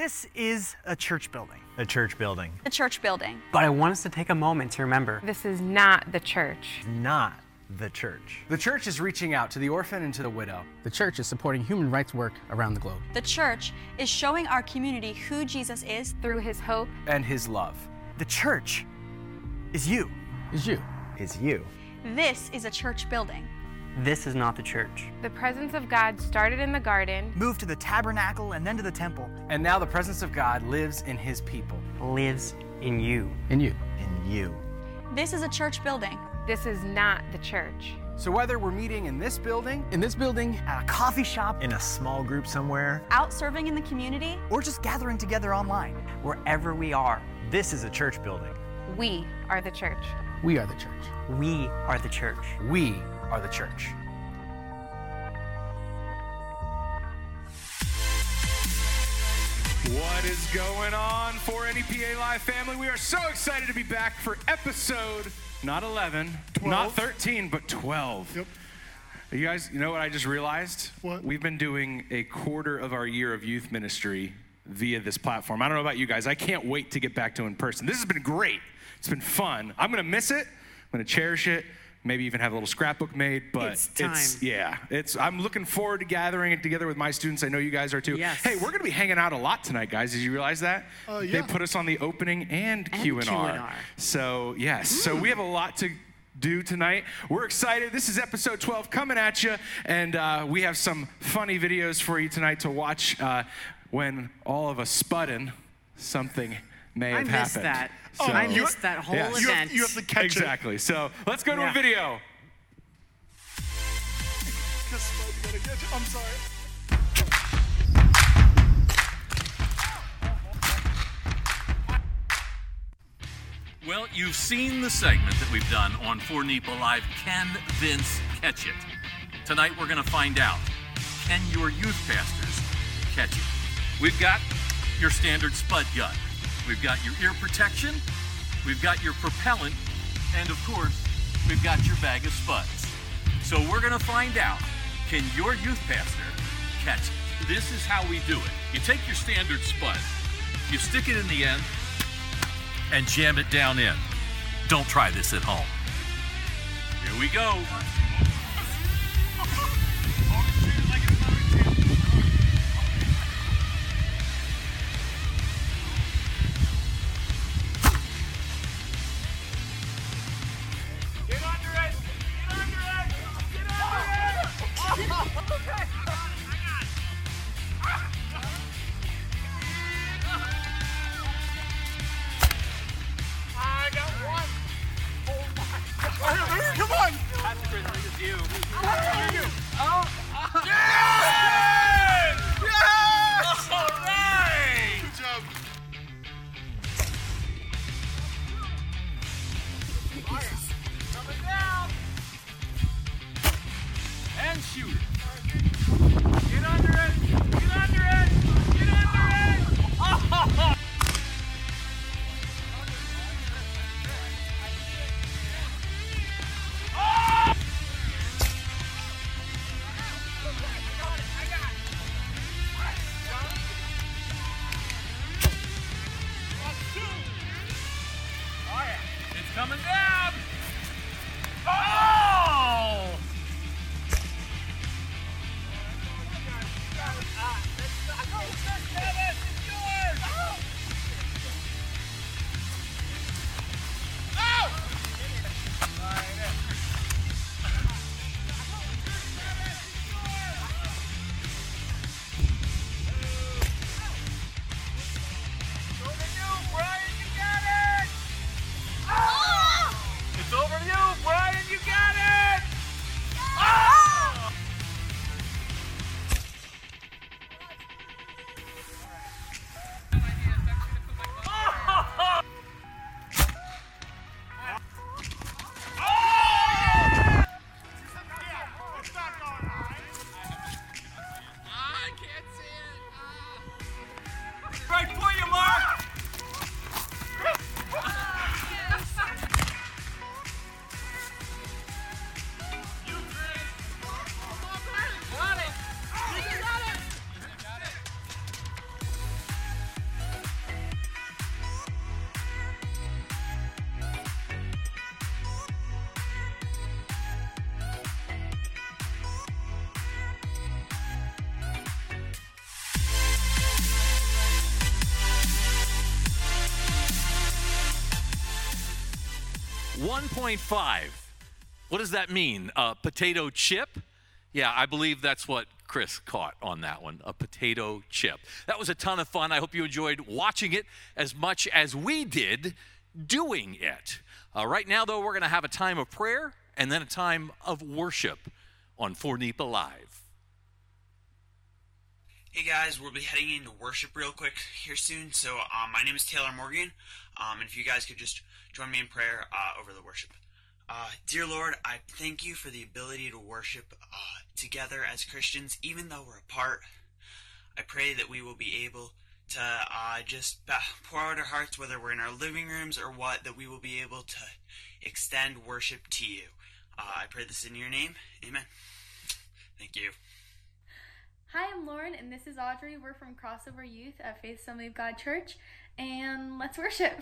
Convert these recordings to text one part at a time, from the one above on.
This is a church building. A church building. A church building. But I want us to take a moment to remember This is not the church. Not the church. The church is reaching out to the orphan and to the widow. The church is supporting human rights work around the globe. The church is showing our community who Jesus is. Through his hope, and his love. The church is you. Is you. Is you. This is a church building. This is not the church. the presence of God started in the garden. Moved to the tabernacle and then to the temple. And now the presence of God lives in his people. Lives in you. In you. In you. This is a church building. This is not the church. So whether we're meeting in this building, In this building, at a coffee shop, In a small group somewhere. Out serving in the community. or just gathering together online, Wherever we are, This is a church building. We are the church. we are the church. we are the church. we are the church. What is going on for NEPA Live family? We are so excited to be back for episode not 11, 12. not 13, but 12. Yep. You guys, you know what I just realized? What? We've been doing a quarter of our year of youth ministry via this platform. I don't know about you guys. I can't wait to get back to in person. This has been great. It's been fun. I'm going to miss it. I'm going to cherish it. Maybe even have a little scrapbook made, but It's time. yeah, it's I'm looking forward to gathering it together with my students. I know you guys are too. Yes. Hey, we're going to be hanging out a lot tonight, guys. Did you realize that? Uh, They put us on the opening and, Q and R. Q&R. So yes, so we have a lot to do tonight. We're excited. This is episode 12 coming at you, and uh, we have some funny videos for you tonight to watch. Uh, when all of a sudden something may I missed happened. that. So- oh, I missed that whole Yes. You have, event. you have to catch it. exactly. So let's go to Yeah. a video. it. 'Cause you gotta catch it. I'm sorry. Well, you've seen the segment that we've done on For NEPA Live. Can Vince catch it? Tonight we're going to find out. Can your youth pastors catch it? We've got your standard spud gun. We've got your ear protection. We've got your propellant. And of course, we've got your bag of spuds. So we're going to find out can your youth pastor catch it? This is how we do it. You take your standard spud, you stick it in the end, and jam it down in. Don't try this at home. Here we go. 1.5. What does that mean? A potato chip? Yeah, I believe that's what Chris caught on that one a potato chip. That was a ton of fun. I hope you enjoyed watching it as much as we did doing it. Uh, right now, though, we're going to have a time of prayer and then a time of worship on For NEPA Live. Hey guys, we'll be heading into worship real quick here soon. So, um, my name is Taylor Morgan, um, and if you guys could just join me in prayer uh, over the worship. Uh, dear Lord, I thank you for the ability to worship uh, together as Christians, even though we're apart. I pray that we will be able to uh, just pour out our hearts, whether we're in our living rooms or what, that we will be able to extend worship to you. Uh, I pray this in your name. Amen. Thank you. Hi, I'm Lauren, and this is Audrey. We're from Crossover Youth at Faith Assembly of God Church, and let's worship.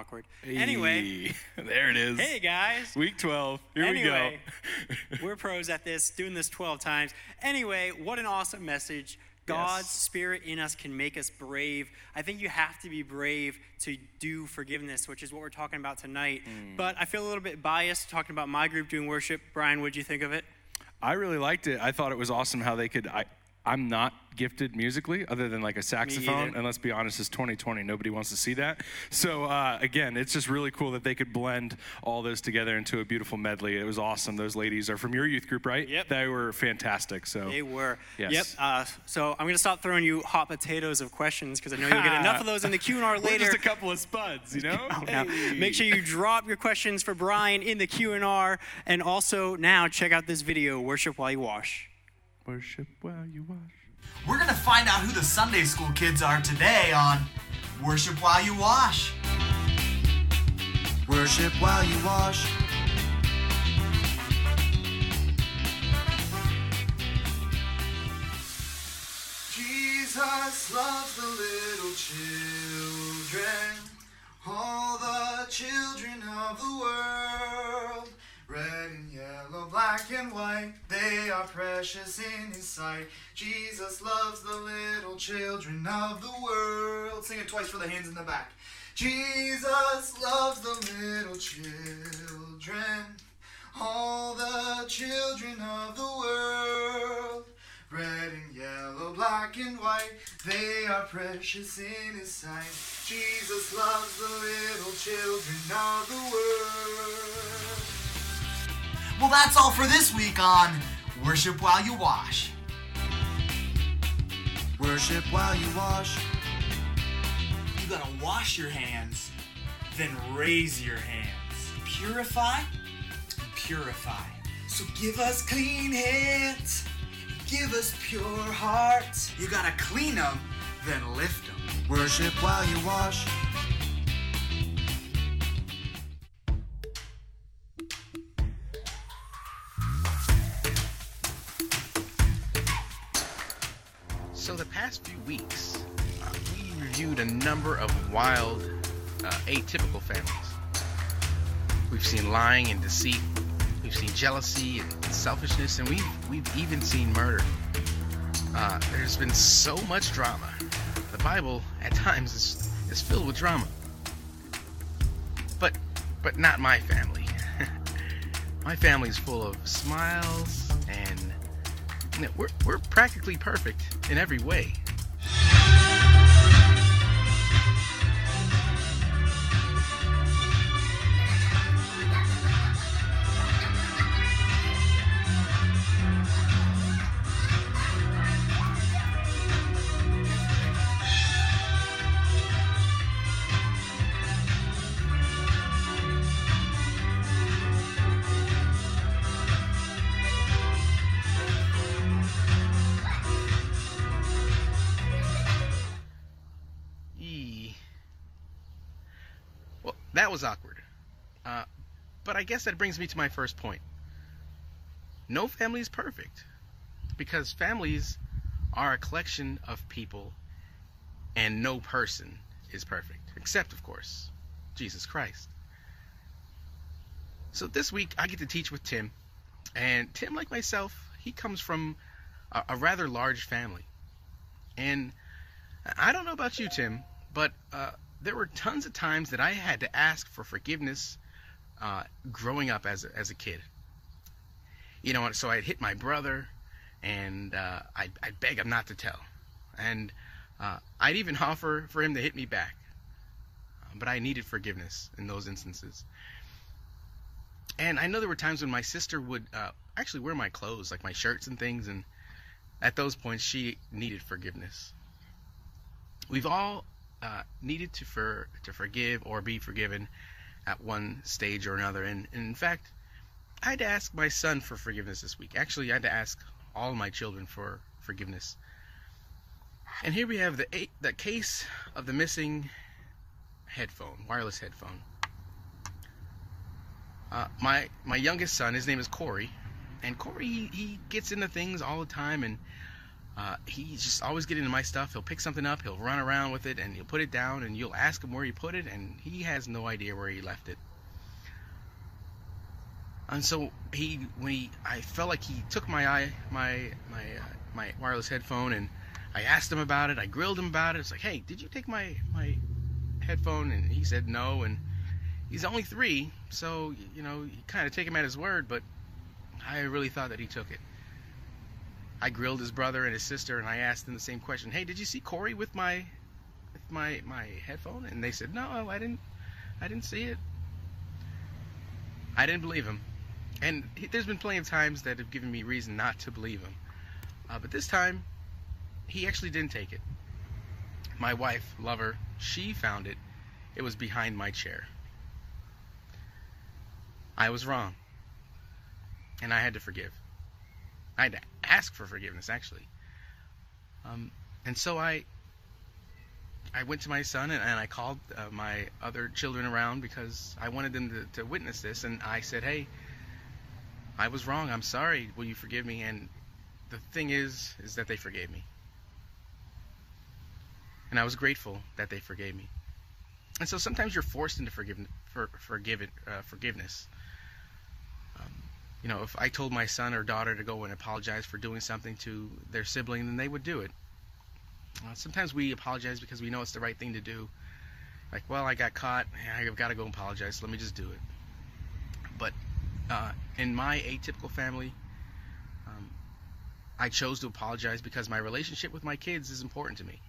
Awkward. Hey, anyway, there it is. Hey guys. Week 12. Here anyway, we go. we're pros at this, doing this 12 times. Anyway, what an awesome message. God's yes. spirit in us can make us brave. I think you have to be brave to do forgiveness, which is what we're talking about tonight. Mm. But I feel a little bit biased talking about my group doing worship. Brian, what did you think of it? I really liked it. I thought it was awesome how they could. I, I'm not gifted musically other than like a saxophone. And let's be honest, it's 2020. Nobody wants to see that. So, uh, again, it's just really cool that they could blend all those together into a beautiful medley. It was awesome. Those ladies are from your youth group, right? Yep. They were fantastic. So They were. Yes. Yep. Uh, so I'm going to stop throwing you hot potatoes of questions because I know you'll get enough of those in the Q&R later. just a couple of spuds, you know? oh, hey. Make sure you drop your questions for Brian in the Q&R. And also now check out this video, Worship While You Wash. Worship while you wash. We're going to find out who the Sunday school kids are today on Worship While You Wash. Worship while you wash. Jesus loves the little children, all the children of the world. Red and yellow, black and white, they are precious in His sight. Jesus loves the little children of the world. Sing it twice for the hands in the back. Jesus loves the little children, all the children of the world. Red and yellow, black and white, they are precious in His sight. Jesus loves the little children of the world. Well, that's all for this week on Worship While You Wash. Worship while you wash. You gotta wash your hands, then raise your hands. Purify, purify. So give us clean hands, give us pure hearts. You gotta clean them, then lift them. Worship while you wash. So, the past few weeks, uh, we reviewed a number of wild, uh, atypical families. We've seen lying and deceit, we've seen jealousy and selfishness, and we've, we've even seen murder. Uh, there's been so much drama. The Bible, at times, is, is filled with drama. But, but not my family. my family's full of smiles and you know, we're, we're practically perfect in every way. That was awkward. Uh, but I guess that brings me to my first point. No family is perfect. Because families are a collection of people, and no person is perfect. Except, of course, Jesus Christ. So this week, I get to teach with Tim. And Tim, like myself, he comes from a, a rather large family. And I don't know about you, Tim, but uh, there were tons of times that I had to ask for forgiveness uh, growing up as a, as a kid. You know, so I'd hit my brother, and uh, I'd, I'd beg him not to tell, and uh, I'd even offer for him to hit me back. But I needed forgiveness in those instances. And I know there were times when my sister would uh, actually wear my clothes, like my shirts and things, and at those points she needed forgiveness. We've all uh, needed to for to forgive or be forgiven at one stage or another, and, and in fact, I had to ask my son for forgiveness this week. Actually, I had to ask all my children for forgiveness. And here we have the eight, the case of the missing headphone, wireless headphone. Uh, my my youngest son, his name is Corey, and Corey he, he gets into things all the time, and uh, he's just always getting into my stuff. He'll pick something up, he'll run around with it, and he'll put it down, and you'll ask him where he put it, and he has no idea where he left it. And so he, when he, I felt like he took my eye, my my uh, my wireless headphone, and I asked him about it. I grilled him about it. It's like, hey, did you take my my headphone? And he said no. And he's only three, so you know, you kind of take him at his word. But I really thought that he took it. I grilled his brother and his sister, and I asked them the same question. Hey, did you see Corey with my with my my headphone? And they said, no, I didn't. I didn't see it. I didn't believe him. And he, there's been plenty of times that have given me reason not to believe him. Uh, but this time, he actually didn't take it. My wife, lover, she found it. It was behind my chair. I was wrong. And I had to forgive. I had to ask for forgiveness, actually. Um, and so I I went to my son and, and I called uh, my other children around because I wanted them to, to witness this. And I said, hey, I was wrong. I'm sorry. Will you forgive me? And the thing is, is that they forgave me. And I was grateful that they forgave me. And so sometimes you're forced into for, forgive, uh, forgiveness. You know, if I told my son or daughter to go and apologize for doing something to their sibling, then they would do it. Uh, sometimes we apologize because we know it's the right thing to do. Like, well, I got caught. I've got to go apologize. So let me just do it. But uh, in my atypical family, um, I chose to apologize because my relationship with my kids is important to me.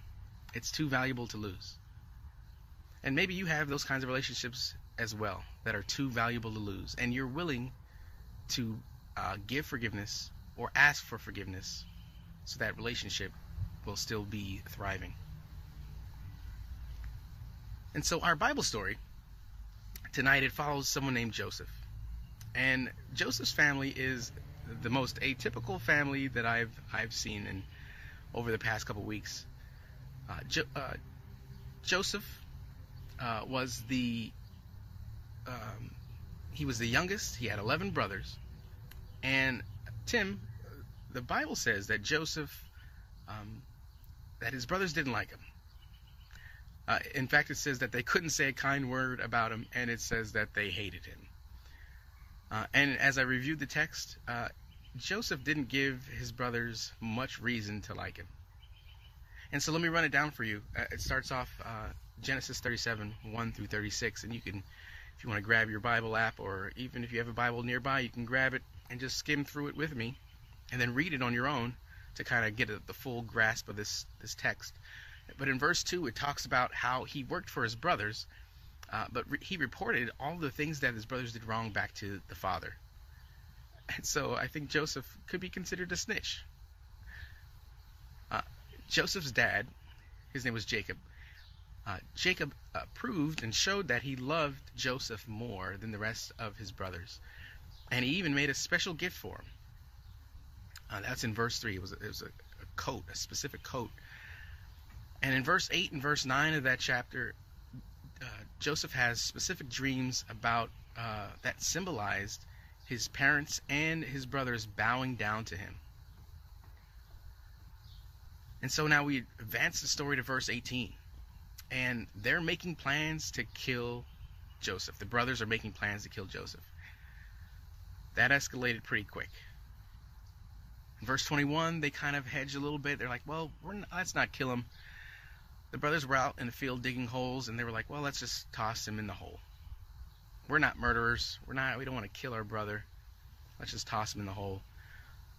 It's too valuable to lose. And maybe you have those kinds of relationships as well that are too valuable to lose, and you're willing to uh, give forgiveness or ask for forgiveness so that relationship will still be thriving. And so, our Bible story tonight it follows someone named Joseph, and Joseph's family is the most atypical family that I've I've seen in over the past couple weeks. Uh, jo- uh, Joseph uh, was the um, he was the youngest. He had 11 brothers, and Tim, the Bible says that Joseph um, that his brothers didn't like him. Uh, in fact, it says that they couldn't say a kind word about him, and it says that they hated him. Uh, and as I reviewed the text, uh, Joseph didn't give his brothers much reason to like him. And so let me run it down for you. Uh, it starts off uh, Genesis 37, 1 through 36. And you can, if you want to grab your Bible app, or even if you have a Bible nearby, you can grab it and just skim through it with me and then read it on your own to kind of get a, the full grasp of this, this text. But in verse 2, it talks about how he worked for his brothers, uh, but re- he reported all the things that his brothers did wrong back to the father. And so I think Joseph could be considered a snitch. Uh, Joseph's dad, his name was Jacob. Uh, Jacob uh, proved and showed that he loved Joseph more than the rest of his brothers. And he even made a special gift for him. Uh, that's in verse 3. It was, a, it was a, a coat, a specific coat. And in verse 8 and verse 9 of that chapter, uh, Joseph has specific dreams about uh, that symbolized his parents and his brothers bowing down to him. And so now we advance the story to verse 18. And they're making plans to kill Joseph. The brothers are making plans to kill Joseph. That escalated pretty quick. In verse 21, they kind of hedge a little bit. They're like, well, not, let's not kill him. The brothers were out in the field digging holes, and they were like, well, let's just toss him in the hole. We're not murderers. We're not. We don't want to kill our brother. Let's just toss him in the hole.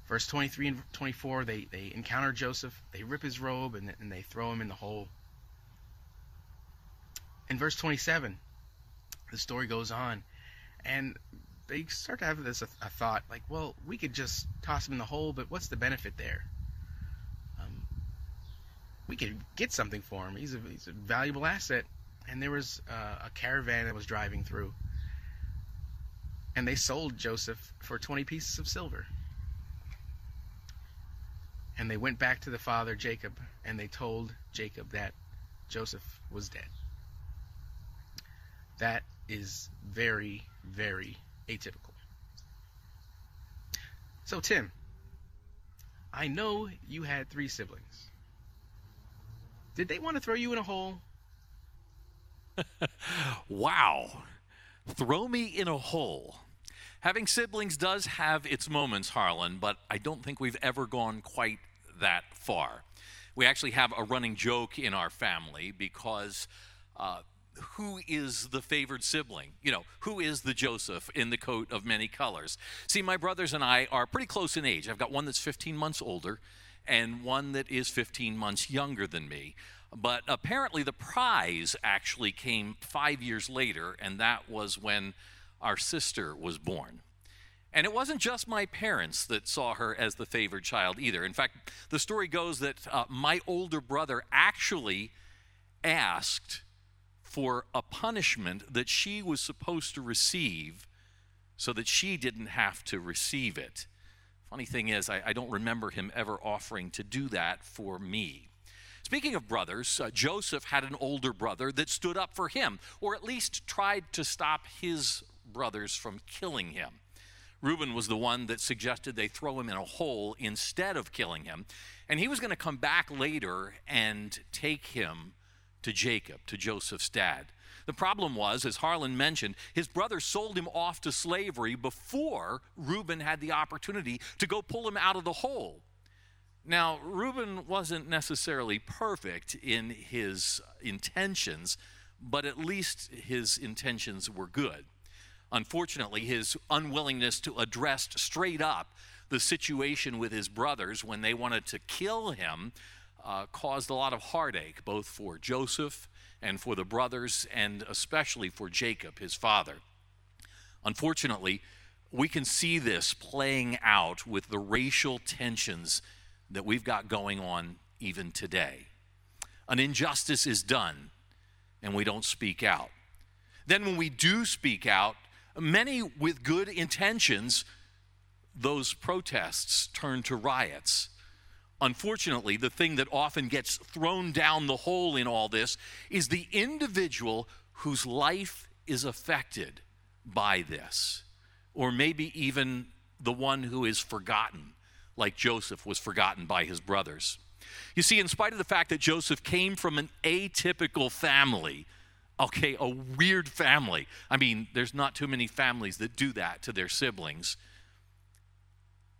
Verse 23 and 24, they, they encounter Joseph. They rip his robe and, and they throw him in the hole. In verse 27, the story goes on, and they start to have this a, a, thought like, well, we could just toss him in the hole, but what's the benefit there? Um, we could get something for him. He's a, he's a valuable asset. And there was uh, a caravan that was driving through, and they sold Joseph for 20 pieces of silver. And they went back to the father, Jacob, and they told Jacob that Joseph was dead. That is very, very atypical. So, Tim, I know you had three siblings. Did they want to throw you in a hole? wow. Throw me in a hole. Having siblings does have its moments, Harlan, but I don't think we've ever gone quite that far. We actually have a running joke in our family because uh, who is the favored sibling? You know, who is the Joseph in the coat of many colors? See, my brothers and I are pretty close in age. I've got one that's 15 months older and one that is 15 months younger than me. But apparently, the prize actually came five years later, and that was when our sister was born. And it wasn't just my parents that saw her as the favored child either. In fact, the story goes that uh, my older brother actually asked for a punishment that she was supposed to receive so that she didn't have to receive it. Funny thing is, I, I don't remember him ever offering to do that for me. speaking of brothers, uh, Joseph had an older brother that stood up for him, or at least tried to stop his brothers from killing him. Reuben was the one that suggested they throw him in a hole instead of killing him. And he was going to come back later and take him to Jacob, to Joseph's dad. The problem was, as Harlan mentioned, his brother sold him off to slavery before Reuben had the opportunity to go pull him out of the hole. Now, Reuben wasn't necessarily perfect in his intentions, but at least his intentions were good. Unfortunately, his unwillingness to address straight up the situation with his brothers when they wanted to kill him uh, caused a lot of heartache, both for Joseph and for the brothers, and especially for Jacob, his father. Unfortunately, we can see this playing out with the racial tensions that we've got going on even today. An injustice is done, and we don't speak out. Then, when we do speak out, many with good intentions, those protests turn to riots. Unfortunately, the thing that often gets thrown down the hole in all this is the individual whose life is affected by this, or maybe even the one who is forgotten, like Joseph was forgotten by his brothers. You see, in spite of the fact that Joseph came from an atypical family, okay, a weird family, I mean, there's not too many families that do that to their siblings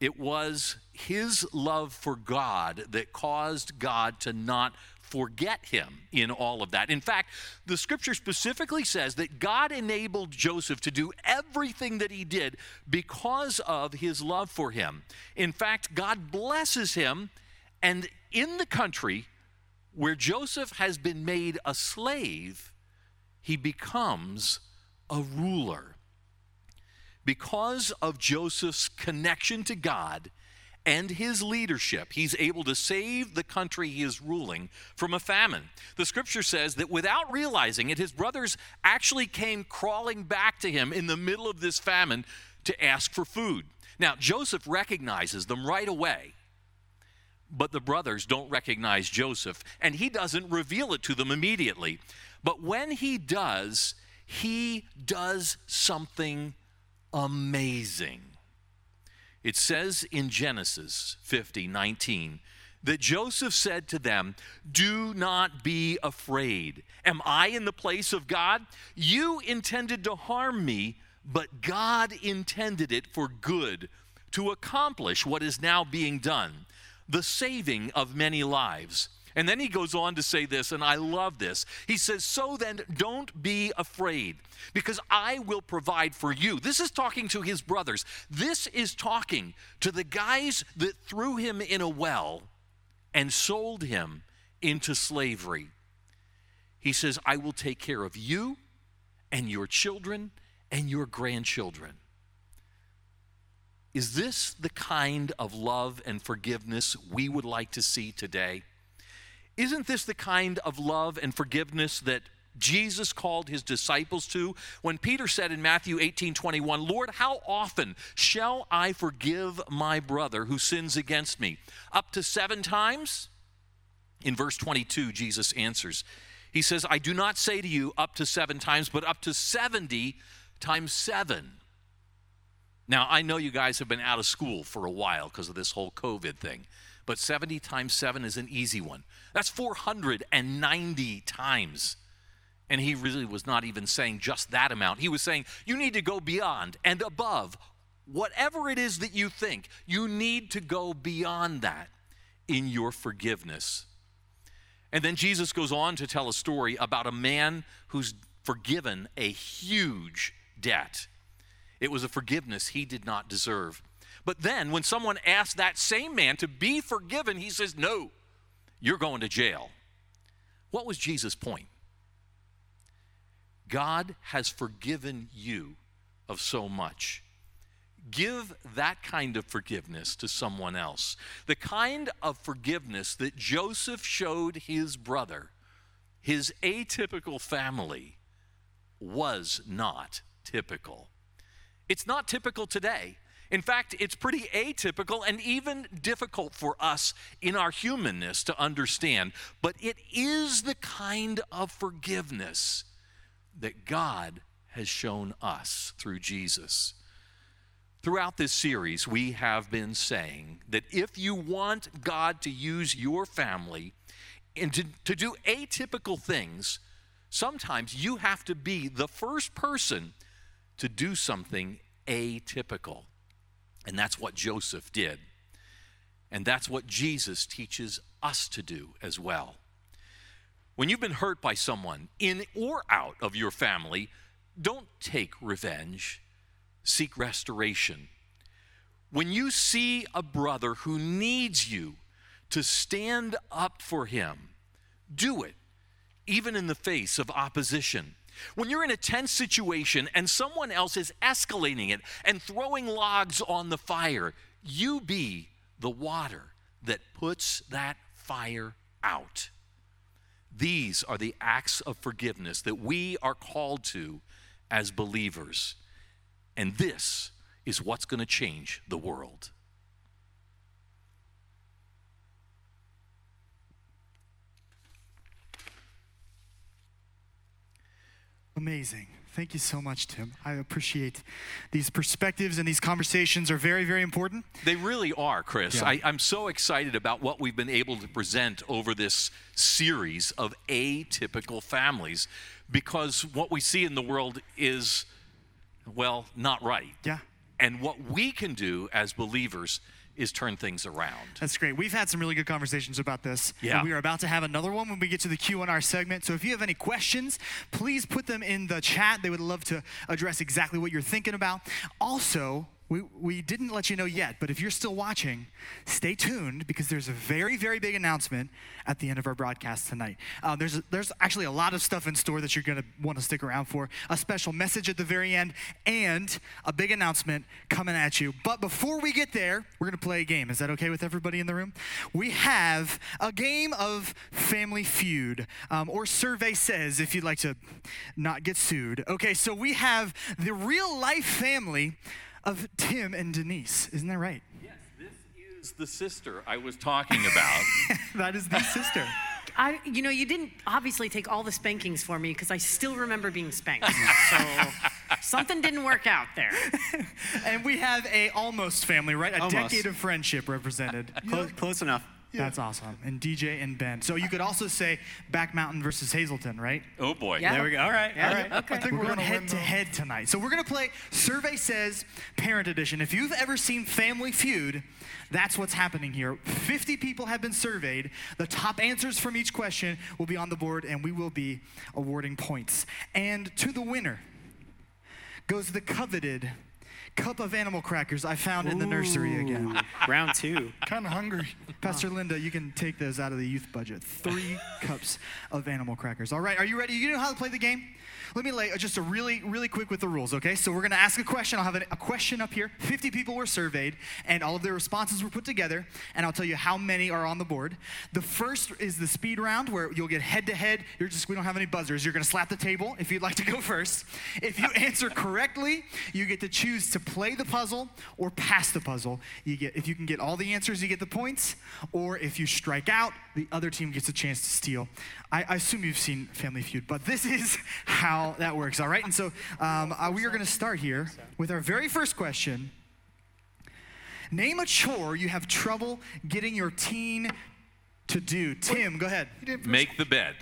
it was his love for God that caused God to not forget him in all of that. In fact, the scripture specifically says that God enabled Joseph to do everything that he did because of his love for him. In fact, God blesses him, and in the country where Joseph has been made a slave, he becomes a ruler because of Joseph's connection to God and his leadership, he's able to save the country he is ruling from a famine. The scripture says that without realizing it, his brothers actually came crawling back to him in the middle of this famine to ask for food. Now, Joseph recognizes them right away, but the brothers don't recognize Joseph, and he doesn't reveal it to them immediately. But when he does, he does something amazing. It says in Genesis 50 19 that Joseph said to them, Do not be afraid. Am I in the place of God? You intended to harm me, but God intended it for good to accomplish what is now being done the saving of many lives. And then he goes on to say this, and I love this. He says, So then, don't be afraid, because I will provide for you. This is talking to his brothers. This is talking to the guys that threw him in a well and sold him into slavery. He says, I will take care of you and your children and your grandchildren. Is this the kind of love and forgiveness we would like to see today? Isn't this the kind of love and forgiveness that Jesus called his disciples to when Peter said in Matthew 18 21, Lord, how often shall I forgive my brother who sins against me? Up to seven times? In verse 22, Jesus answers, He says, I do not say to you up to seven times, but up to 70 times seven. Now, I know you guys have been out of school for a while because of this whole COVID thing, but 70 times seven is an easy one. That's 490 times. And he really was not even saying just that amount. He was saying, you need to go beyond and above whatever it is that you think. You need to go beyond that in your forgiveness. And then Jesus goes on to tell a story about a man who's forgiven a huge debt. It was a forgiveness he did not deserve. But then, when someone asks that same man to be forgiven, he says, No, you're going to jail. What was Jesus' point? God has forgiven you of so much. Give that kind of forgiveness to someone else. The kind of forgiveness that Joseph showed his brother, his atypical family, was not typical. It's not typical today. In fact, it's pretty atypical and even difficult for us in our humanness to understand, but it is the kind of forgiveness that God has shown us through Jesus. Throughout this series, we have been saying that if you want God to use your family and to, to do atypical things, sometimes you have to be the first person to do something atypical. And that's what Joseph did. And that's what Jesus teaches us to do as well. When you've been hurt by someone in or out of your family, don't take revenge, seek restoration. When you see a brother who needs you to stand up for him, do it, even in the face of opposition. When you're in a tense situation and someone else is escalating it and throwing logs on the fire, you be the water that puts that fire out. These are the acts of forgiveness that we are called to as believers. And this is what's going to change the world. Amazing. Thank you so much, Tim. I appreciate these perspectives and these conversations are very, very important. They really are, Chris. Yeah. I, I'm so excited about what we've been able to present over this series of atypical families because what we see in the world is, well, not right. Yeah. And what we can do as believers is turn things around. That's great. We've had some really good conversations about this. Yeah. And we are about to have another one when we get to the Q&R segment. So if you have any questions, please put them in the chat. They would love to address exactly what you're thinking about. Also, we, we didn't let you know yet, but if you're still watching, stay tuned because there's a very, very big announcement at the end of our broadcast tonight. Uh, there's, there's actually a lot of stuff in store that you're going to want to stick around for, a special message at the very end, and a big announcement coming at you. But before we get there, we're going to play a game. Is that okay with everybody in the room? We have a game of Family Feud, um, or Survey Says, if you'd like to not get sued. Okay, so we have the real life family of Tim and Denise. Isn't that right? Yes, this is the sister I was talking about. that is the sister. I, you know, you didn't obviously take all the spankings for me because I still remember being spanked. So something didn't work out there. and we have a almost family, right? A Almost. decade of friendship represented. Close, close enough. That's awesome. And DJ and Ben. So you could also say Back Mountain versus Hazleton, right? Oh boy. There we go. All right. Yeah. All right. I think we're, going head to head tonight. So we're going to play Survey Says Parent Edition. If you've ever seen Family Feud, that's what's happening here. 50 people have been surveyed. The top answers from each question will be on the board, and we will be awarding points. And to the winner goes the coveted cup of animal crackers I found in the nursery again. Round two. Kind of hungry. Pastor Linda, you can take those out of the youth budget. Three cups of animal crackers. All right, are you ready? You know how to play the game? Let me lay uh, just a really, really quick with the rules, okay? So we're gonna ask a question. I'll have a, a question up here. 50 people were surveyed, and all of their responses were put together, and I'll tell you how many are on the board. The first is the speed round where you'll get head to head. You're just, we don't have any buzzers. You're gonna slap the table if you'd like to go first. If you answer correctly, you get to choose to play the puzzle or pass the puzzle. You get, if you can get all the answers, you get the points, or if you strike out, the other team gets a chance to steal. I, I assume you've seen Family Feud, but this is how that works, all right? And so um, uh, we are going to start here with our very first question. Name a chore you have trouble getting your teen to do. Tim, go ahead. Make the bed.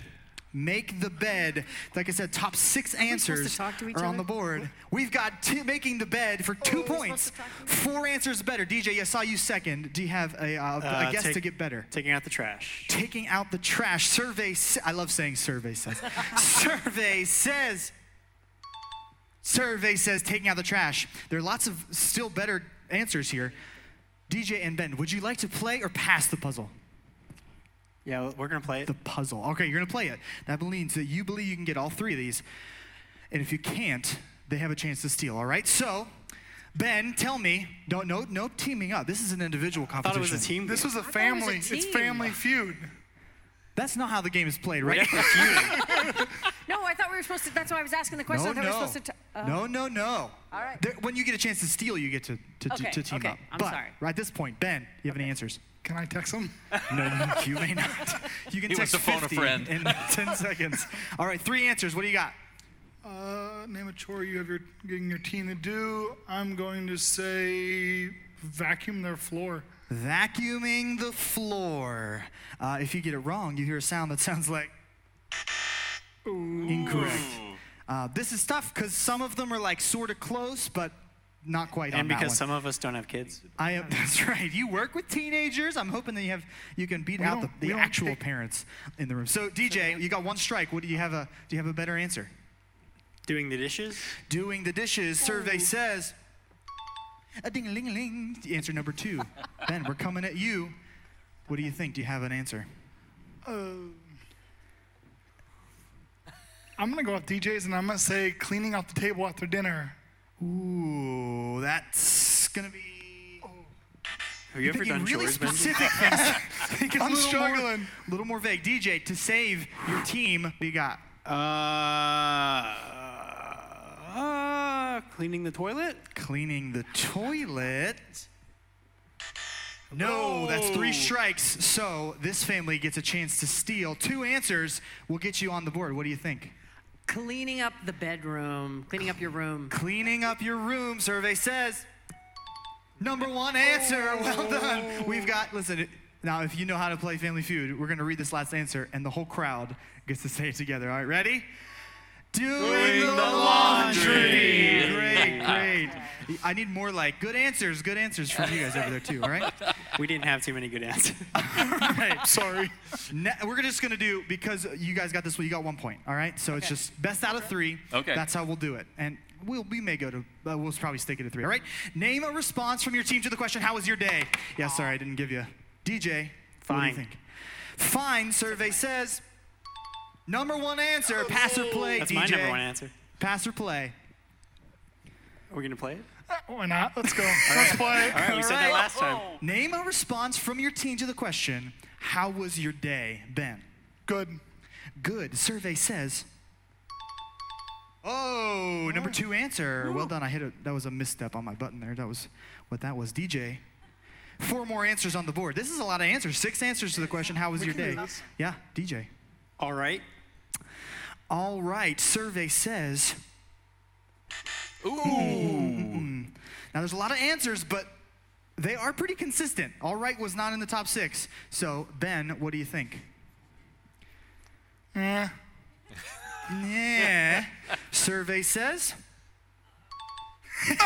Make the bed. Like I said, top six answers to talk to each are on other? the board. We've got t- making the bed for two points. Four answers better. DJ, I saw you second. Do you have a, uh, Uh, a guess take- to get better? Taking out the trash. Taking out the trash. Survey. sa- I love saying survey says. survey says. Survey says taking out the trash. There are lots of still better answers here. DJ and Ben, would you like to play or pass the puzzle? Yeah, we're gonna play it. The puzzle. Okay, you're gonna play it. That means that you believe you can get all three of these. And if you can't, they have a chance to steal, all right? So, Ben, tell me, don't no no teaming up. This is an individual competition. I thought it was a team. This was a it was a family. It's family feud. That's not how the game is played, right? No, I thought we were supposed to. That's why I was asking the question. No, I thought no. we were supposed to. T- oh. No, no, no. All right. There, when you get a chance to steal, you get to, to, to- Okay, to, team okay, up. I'm but sorry. right at this point, Ben, you have any answers? Can I text him? No, you, you may not. You can He wants text to phone a 50 friend. in 10 seconds. All right, three answers. What do you got? Uh, name a chore you have your getting your team to do. I'm going to say vacuum their floor. Vacuuming the floor. Uh, if you get it wrong, you hear a sound that sounds like incorrect. Uh, this is tough because some of them are like sort of close, but not quite on And that because one. some of us don't have kids. I am. That's right. You work with teenagers. I'm hoping that you have you can beat We out the, the actual take- parents in the room. So DJ, you got one strike. What do you have a do you have a better answer? Doing the dishes? Doing the dishes. Survey says. A ding a ling a ling. Answer number two. ben, we're coming at you. What do you think? Do you have an answer? Uh, I'm gonna go with DJs and I'm gonna say cleaning out the table after dinner. Ooh, that's gonna be. Have you ever done really chores, Benji? specific things. I'm struggling. A little more vague. DJ, to save your team, what do you got? Uh, uh, cleaning the toilet? Cleaning the toilet. No, that's three strikes. So this family gets a chance to steal. Two answers will get you on the board. What do you think? Cleaning up the bedroom, cleaning up your room. Cleaning up your room, survey says. Number one answer. Well done. We've got, listen, now if you know how to play Family Feud, we're going to read this last answer, and the whole crowd gets to say it together. All right, ready? Doing, the, laundry. Great, great. I need more like good answers, good answers from you guys over there too, all right? We didn't have too many good answers. right. Sorry. we're just gonna do because you guys got this one. You got one point. All right. So it's just best out of three. Okay. That's how we'll do it. And we'll we may go to uh, we'll probably stick it at three. All right. Name a response from your team to the question. How was your day? Yeah. Sorry, I didn't give you. DJ. What do you Fine. think? Fine. Survey says. Number one answer. Pass or play. That's DJ. my number one answer. Pass or play. Are we gonna play it? Uh, Why not? Let's go. Let's play. All right, we said that last time. Name a response from your team to the question. How was your day, Ben? Good. Good. Survey says. Oh, number two answer. Well done. I hit a. That was a misstep on my button there. That was what that was. DJ. Four more answers on the board. This is a lot of answers. Six answers to the question. How was We your day? Yeah, DJ. All right. All right. Survey says. Ooh. Now there's a lot of answers, but they are pretty consistent. All right was not in the top six. So Ben, what do you think? Eh. Yeah. Survey says.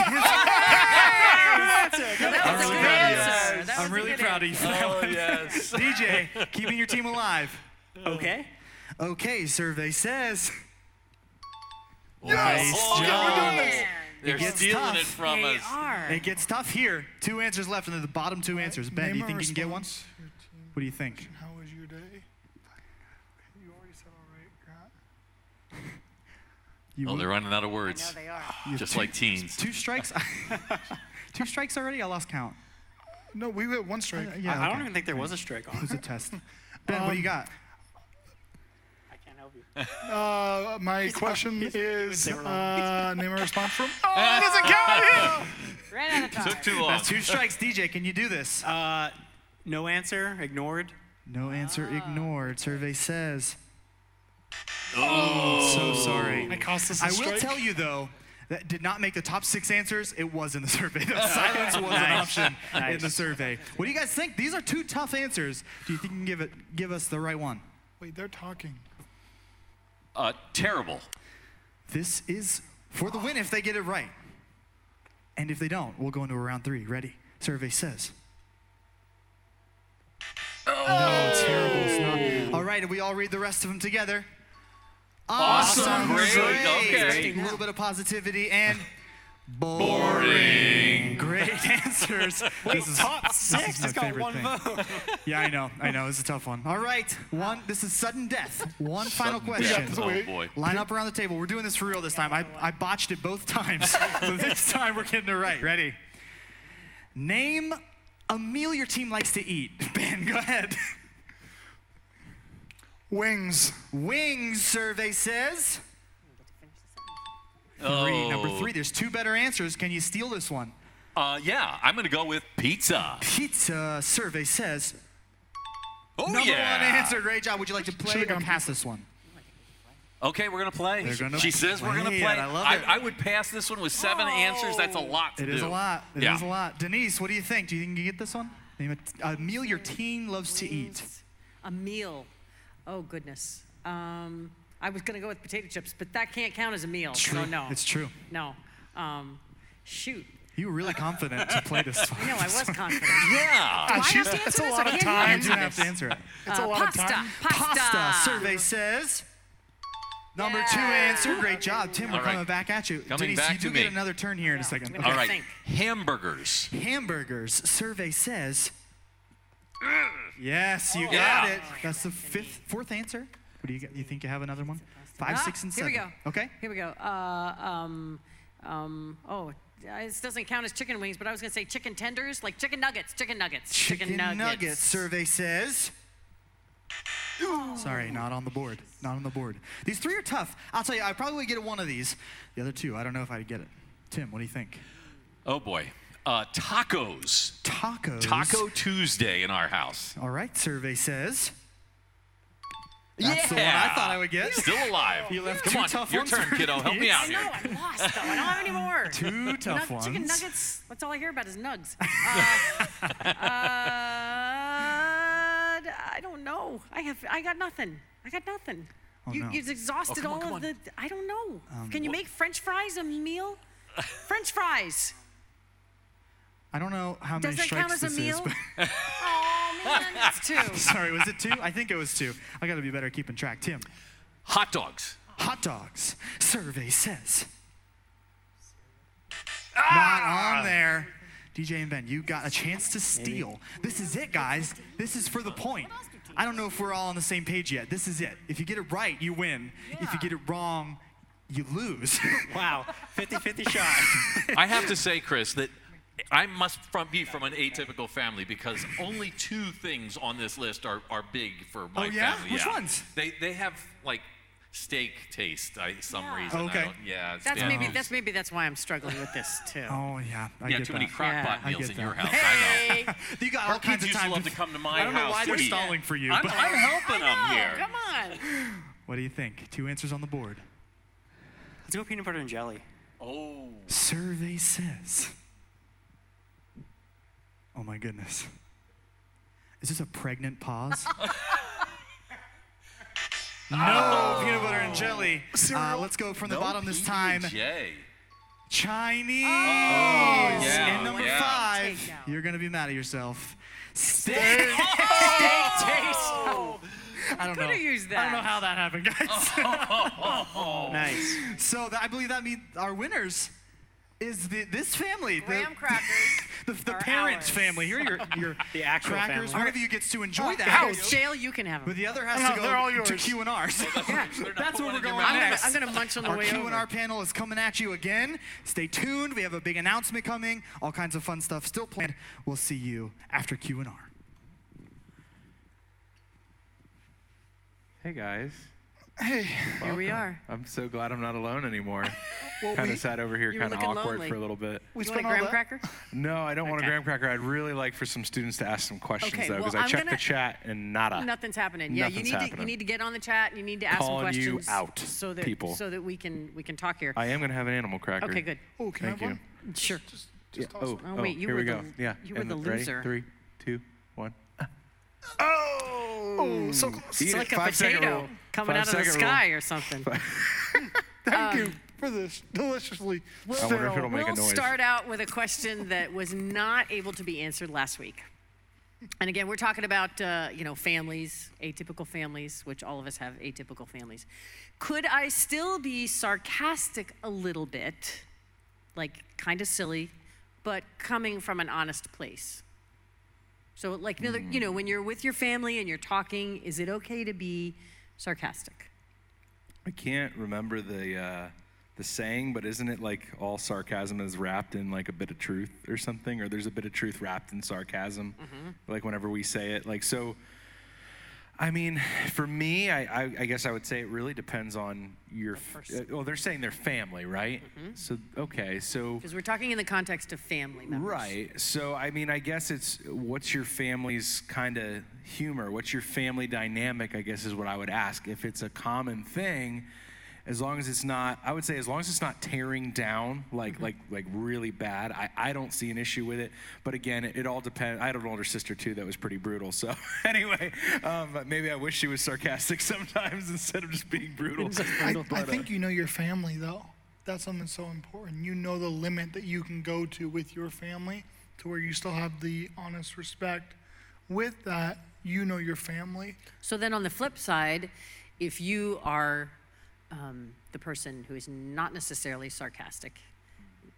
That was a good answer. That I'm really proud of you for that Oh, one. yes. DJ, keeping your team alive. Okay. Okay, survey says. Yes. Nice Okay, job. we're doing this. They're gets stealing tough. it from They us. are. It gets tough here. Two answers left, and then the bottom two answers. Ben, do you think you can get one? response to your team. What do you think? How was your day? You already said all right, Grant. You Oh, won- they're running out of No, words. they are. Just two- like teens. Two strikes. two strikes already. I lost count. No, we had one strike. Uh, yeah, I, I don't even think there was a strike It was a test. Ben, what do you got? I can't help you. Uh, my question is uh, name a response from. Oh, it doesn't count. Ran out of time. Took too long. That's two strikes. DJ, can you do this? Uh, no answer. Ignored. No answer ignored. Survey says. Oh. So sorry. It cost us a I will strike. tell you though, that did not make the top six answers. It was in the survey. The silence was an option in the survey. What do you guys think? These are two tough answers. Do you think you can give it give us the right one? Wait, they're talking. Uh, terrible. This is for the win if they get it right. And if they don't, we'll go into a round three. Ready? Survey says. Oh. No, terrible. It's not. All right, and we all read the rest of them together. Awesome. Great. Okay. A little bit of positivity and boring. Great answers. this is top this is six. my It's got one thing. vote. Yeah, I know. I know. It's a tough one. All right. One. This is sudden death. One final Sudden question. death. Oh, boy. Line up around the table. We're doing this for real this time. I, I botched it both times. so this time we're getting it right. Ready? Name a meal your team likes to eat. Ben, go ahead. Wings. Wings survey says. Three. Number Oh. three. There's two better answers. Can you steal this one? Uh, yeah, I'm going to go with pizza. Pizza survey says. Oh, number yeah. one answer. Great job. Would you like to play Should've or gone pass this one? Okay, we're going to play. Gonna she says we're going to play play. I love it. I, would pass this one with seven answers. That's a lot to It do. is a lot. It is yeah. a lot. Denise, what do you think? Do you think you can get this one? Name a, a meal your teen loves to eat. A meal. Oh, goodness. Um, I was going to go with potato chips, but that can't count as a meal. It's true. So no. It's true. No. Um, shoot. You were really confident to play this one. I know, I was confident. Yeah. Do I have to answer that's a lot of can't time. answer You do have to answer it. It's a Uh, lot of pasta, time. Pasta. Pasta survey says. Number two answer. Great job, Tim. We're All right. coming back at you. Coming Denise, back you do to get me. another turn here in a second. All right. Hamburgers. Hamburgers survey says. Yes, you got Yeah. it. That's the fifth, fourth answer. What do you get? You think you have another one? Five, Ah, six, and here seven. we go. Okay. Here we go. Uh, um, um, oh, this doesn't count as chicken wings, but I was going to say chicken tenders, like chicken nuggets, chicken nuggets, Chicken nuggets. nuggets survey says. Sorry, not on the board. Not on the board. These three are tough. I'll tell you, I probably would get one of these. The other two, I don't know if I'd get it. Tim, what do you think? Oh boy. Uh, tacos. Tacos. Taco Tuesday in our house. All right, survey says. That's the one I thought I would get. Still alive. You left Come two on, tough your ones turn, for kiddo. Help me Denise. out I here. know, I lost though. I don't have any more. Two tough Nug- Chicken nuggets. That's all I hear about is nugs. Uh, uh, I don't know. I have. I got nothing. I got nothing. Oh, you, no. You've exhausted come on, all come of on. the. I don't know. Um, Can you make French fries a meal? French fries. I don't know how many Does many that count strikes as a this is. meal? but- Man, that's two. Sorry, was it two? I think it was two. I got to be better at keeping track. Tim. Hot dogs. Hot dogs. Survey says. Ah! Not on there. DJ and Ben, you got a chance to steal. This is it, guys. This is for the point. I don't know if we're all on the same page yet. This is it. If you get it right, you win. If you get it wrong, you lose. Wow, 50-50 shot. I have to say, Chris, that I must from, be from an atypical family because only two things on this list are, are big for my Oh, yeah? family. Which ones? They they have like steak taste. I some Yeah. reason. I Okay. don't- yeah. That's bad maybe that's maybe that's why I'm struggling with this too. oh, yeah. I yeah, get too that. many crock Yeah. I meals get in your that. house. I know. you got Our all kinds of used to time love to come to my I don't know house why to they're eat. stalling for you. I'm, but I'm helping them here. come on. what do you think? Two answers on the board. Let's go peanut butter and jelly. Oh. Survey says. Oh my goodness. Is this a pregnant pause? no peanut butter and jelly. Uh, let's go from the No bottom this time. PB&J. Chinese. yeah, and number yeah. five, you're gonna be mad at yourself. Steak. steak Oh, I don't know. Could've used I don't know how that happened, guys. Nice. So that, I believe that means our winners is the, this family. the- Graham crackers. The, the are parent ours. family. Here are your, your The actual crackers. family. One of you gets to enjoy that. House. Jail, you can have them. But the other has No, to they're all go yours. to Q and R. So Yeah. that's where we're going mouth. I'm gonna, next. I'm gonna munch on the Our way Q and R panel is coming at you again. Stay tuned. We have a big announcement coming. All kinds of fun stuff still planned. We'll see you after Q and R. Hey guys. Hey. Here we are. I'm so glad I'm not alone anymore. Well, kind of sat over here, kind of awkward lonely. for a little bit. We You want a graham cracker? No, I don't want a graham cracker. I'd really like for some students to ask some questions Okay, though, because I I'm checked gonna- the chat and nada. Nothing's happening. Yeah, you Nothing's need to you need to get on the chat. and You need to ask some Calling you questions out, so that people. so that we can we can talk here. I am gonna have an animal cracker. Okay, good. Oh, can I Thank have you. one? Sure. Yeah. toss Oh, it. Oh, oh, wait, oh, you here were we the- go. Yeah. you were and the ready? loser. Three, two, one. Oh, so close. Eat It's it. like a Five-second potato rule. coming out of the Five-second rule. sky or something. Thank you for this deliciously. I wonder if it'll make we'll noise. start out with a question that was not able to be answered last week. And again, we're talking about uh, you know families, atypical families, which all of us have atypical families. Could I still be sarcastic a little bit, like kind of silly, but coming from an honest place? So, like, you know, you know, when you're with your family and you're talking, is it okay to be sarcastic? I can't remember the uh, the saying, but isn't it like all sarcasm is wrapped in like a bit of truth or something, or there's a bit of truth wrapped in sarcasm, Mm-hmm. like whenever we say it, like so. I mean, for me, I, I, I guess I would say it really depends on your. f- uh, well, they're saying they're family, right? So okay, so Because we're talking in the context of family members. Right. So, I mean, I guess it's what's your family's kind of humor? What's your family dynamic? I guess is what I would ask. If it's a common thing, as long as it's not, I would say, as long as it's not tearing down like like like really bad, I, I don't see an issue with it. But again, it, it all depends. I had an older sister too that was pretty brutal. So anyway, um, maybe I wish she was sarcastic sometimes instead of just being brutal. I, I But, uh, think you know your family though. That's something so important. You know the limit that you can go to with your family to where you still have the honest respect. With that, you know your family. So then on the flip side, if you are um, the person who is not necessarily sarcastic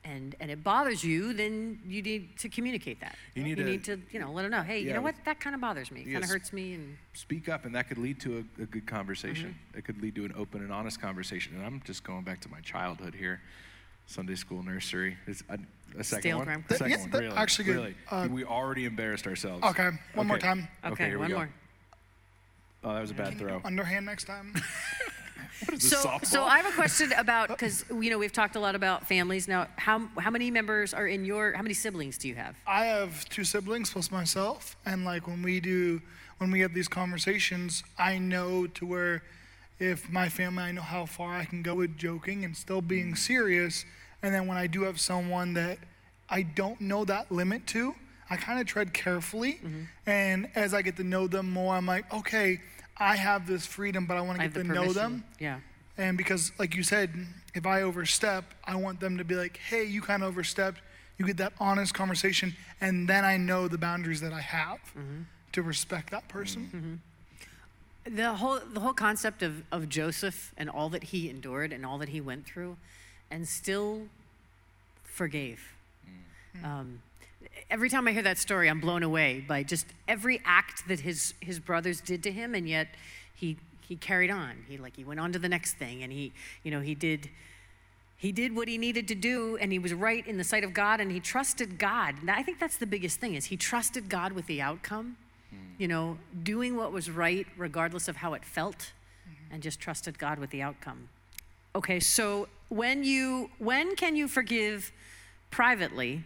and, and it bothers you, then you need to communicate that. You need to- to, you know, let them know, hey, you know what, that kind of bothers me. It kind of hurts me. And speak up and that could lead to a, a good conversation Mm-hmm. it could lead to an open and honest conversation and i'm just going back to my childhood here sunday school nursery It's a, a second Stale one graham second Yeah, one that- really actually good. really Uh, we already embarrassed ourselves Okay, one more time. Okay, here we one go. more. oh that was a bad throw Underhand next time. so, so I have a question about because you know we've talked a lot about families. Now, how how many members are in your? How many siblings do you have? I have two siblings plus myself, and like when we do, when we have these conversations, I know to where if my family, I know how far I can go with joking and still being serious. And then when I do have someone that I don't know that limit to, I kind of tread carefully. Mm-hmm. And as I get to know them more, I'm like, okay, I have this freedom, but I want to get to know them. Yeah. And because, like you said, if I overstep, I want them to be like, hey, you kind of overstepped. You get that honest conversation, and then I know the boundaries that I have mm-hmm. to respect that person. Mm-hmm. The whole the whole concept of, of Joseph and all that he endured and all that he went through, and still forgave. Mm. Um, every time I hear that story, I'm blown away by just every act that his his brothers did to him, and yet he he carried on. He like he went on to the next thing, and he you know he did he did what he needed to do and he was right in the sight of god and he trusted god. And i think that's the biggest thing is he trusted god with the outcome hmm. you know doing what was right regardless of how it felt mm-hmm. and just trusted god with the outcome. Okay so when you when can you forgive privately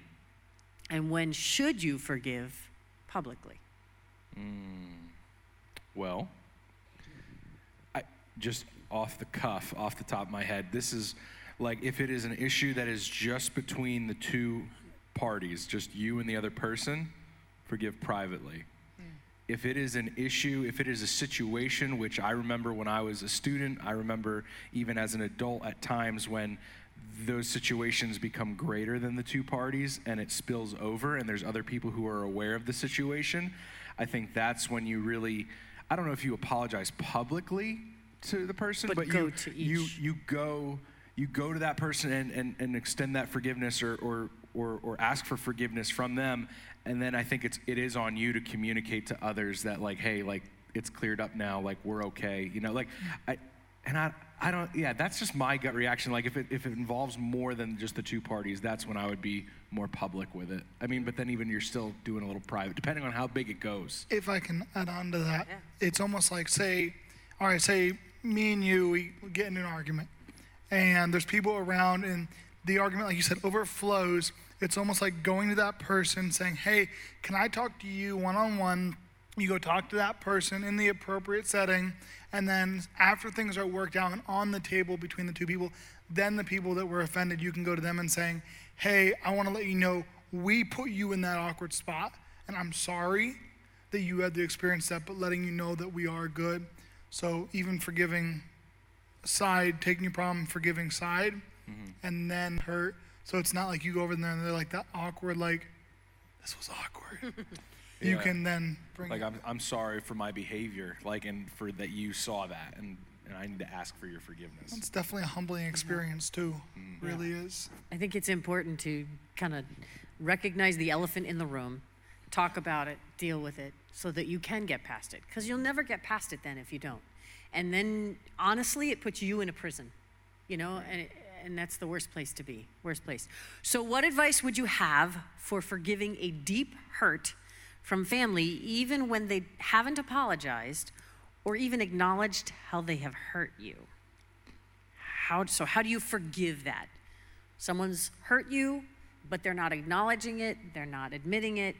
and when should you forgive publicly? Hmm. Well, I just off the cuff, off the top of my head, this is like if it is an issue that is just between the two parties, just you and the other person, forgive privately. Hmm. If it is an issue, if it is a situation, which I remember when I was a student, I remember even as an adult at times when those situations become greater than the two parties and it spills over and there's other people who are aware of the situation, I think that's when you really I don't know if you apologize publicly to the person, But but, go you, to you you go you go to that person and, and, and extend that forgiveness or, or or or ask for forgiveness from them. And then I think it's it is on you to communicate to others that like hey like it's cleared up now like we're okay you know like I and I I don't yeah that's just my gut reaction like if it if it involves more than just the two parties that's when I would be more public with it I mean but then even you're still doing a little private depending on how big it goes If I can add on to that, it's almost like say, all right, say me and you we get in an argument, and there's people around, and the argument, like you said, overflows. It's almost like going to that person saying, "Hey, can I talk to you one on one?" You go talk to that person in the appropriate setting, and then after things are worked out and on the table between the two people, then the people that were offended, you can go to them and saying, "Hey, I want to let you know we put you in that awkward spot, and I'm sorry." that you had to experience that, but letting you know that we are good. So even forgiving side, taking your problem, forgiving side, mm-hmm. and then hurt. So it's not like you go over there and they're like that awkward, like, this was awkward. You Yeah. can then bring like. I'm, I'm sorry for my behavior like and for that you saw that and, and i need to ask for your forgiveness It's definitely a humbling mm-hmm. experience too. Mm-hmm. Really is. I think it's important to kind of recognize the elephant in the room, talk about it, deal with it, so that you can get past it. Because you'll never get past it then if you don't. And then, honestly, it puts you in a prison, you know, and, and that's the worst place to be. Worst place. So, what advice would you have for forgiving a deep hurt from family, even when they haven't apologized or even acknowledged how they have hurt you. How, so, how do you forgive that? Someone's hurt you, but they're not acknowledging it, they're not admitting it,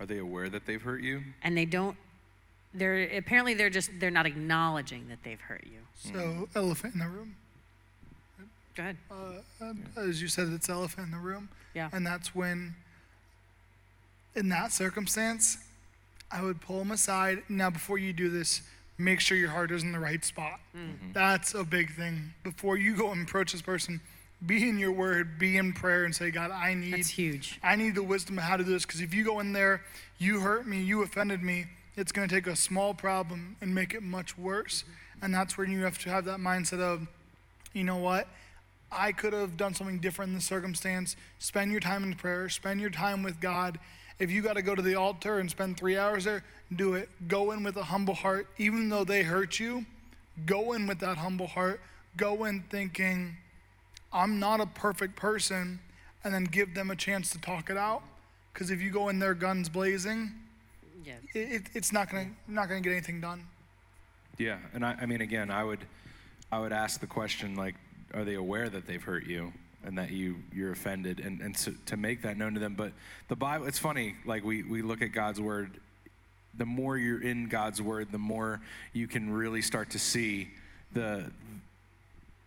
Are they aware that they've hurt you? and they don't. They're apparently they're just they're not acknowledging that they've hurt you. So, elephant in the room. Go ahead. Uh, uh, as you said, it's elephant in the room. Yeah. And that's when, in that circumstance, I would pull them aside. Now, before you do this, make sure your heart is in the right spot. Mm-hmm. That's a big thing. Before you go and approach this person, be in your word, be in prayer, and say, God, I need. That's huge. I need the wisdom of how to do this. Because if you go in there, you hurt me, you offended me, it's going to take a small problem and make it much worse. And that's when you have to have that mindset of, you know what? I could have done something different in the circumstance. Spend your time in prayer, spend your time with God. If you got to go to the altar and spend three hours there, do it. Go in with a humble heart. Even though they hurt you, go in with that humble heart. Go in thinking, I'm not a perfect person, and then give them a chance to talk it out. Because if you go in there guns blazing, yeah. it, it, it's not gonna not gonna get anything done. Yeah, and I, I mean, again, I would, I would ask the question like, are they aware that they've hurt you and that you you're offended, and and to, to make that known to them. But the Bible, it's funny, like we we look at God's word. The more you're in God's word, the more you can really start to see the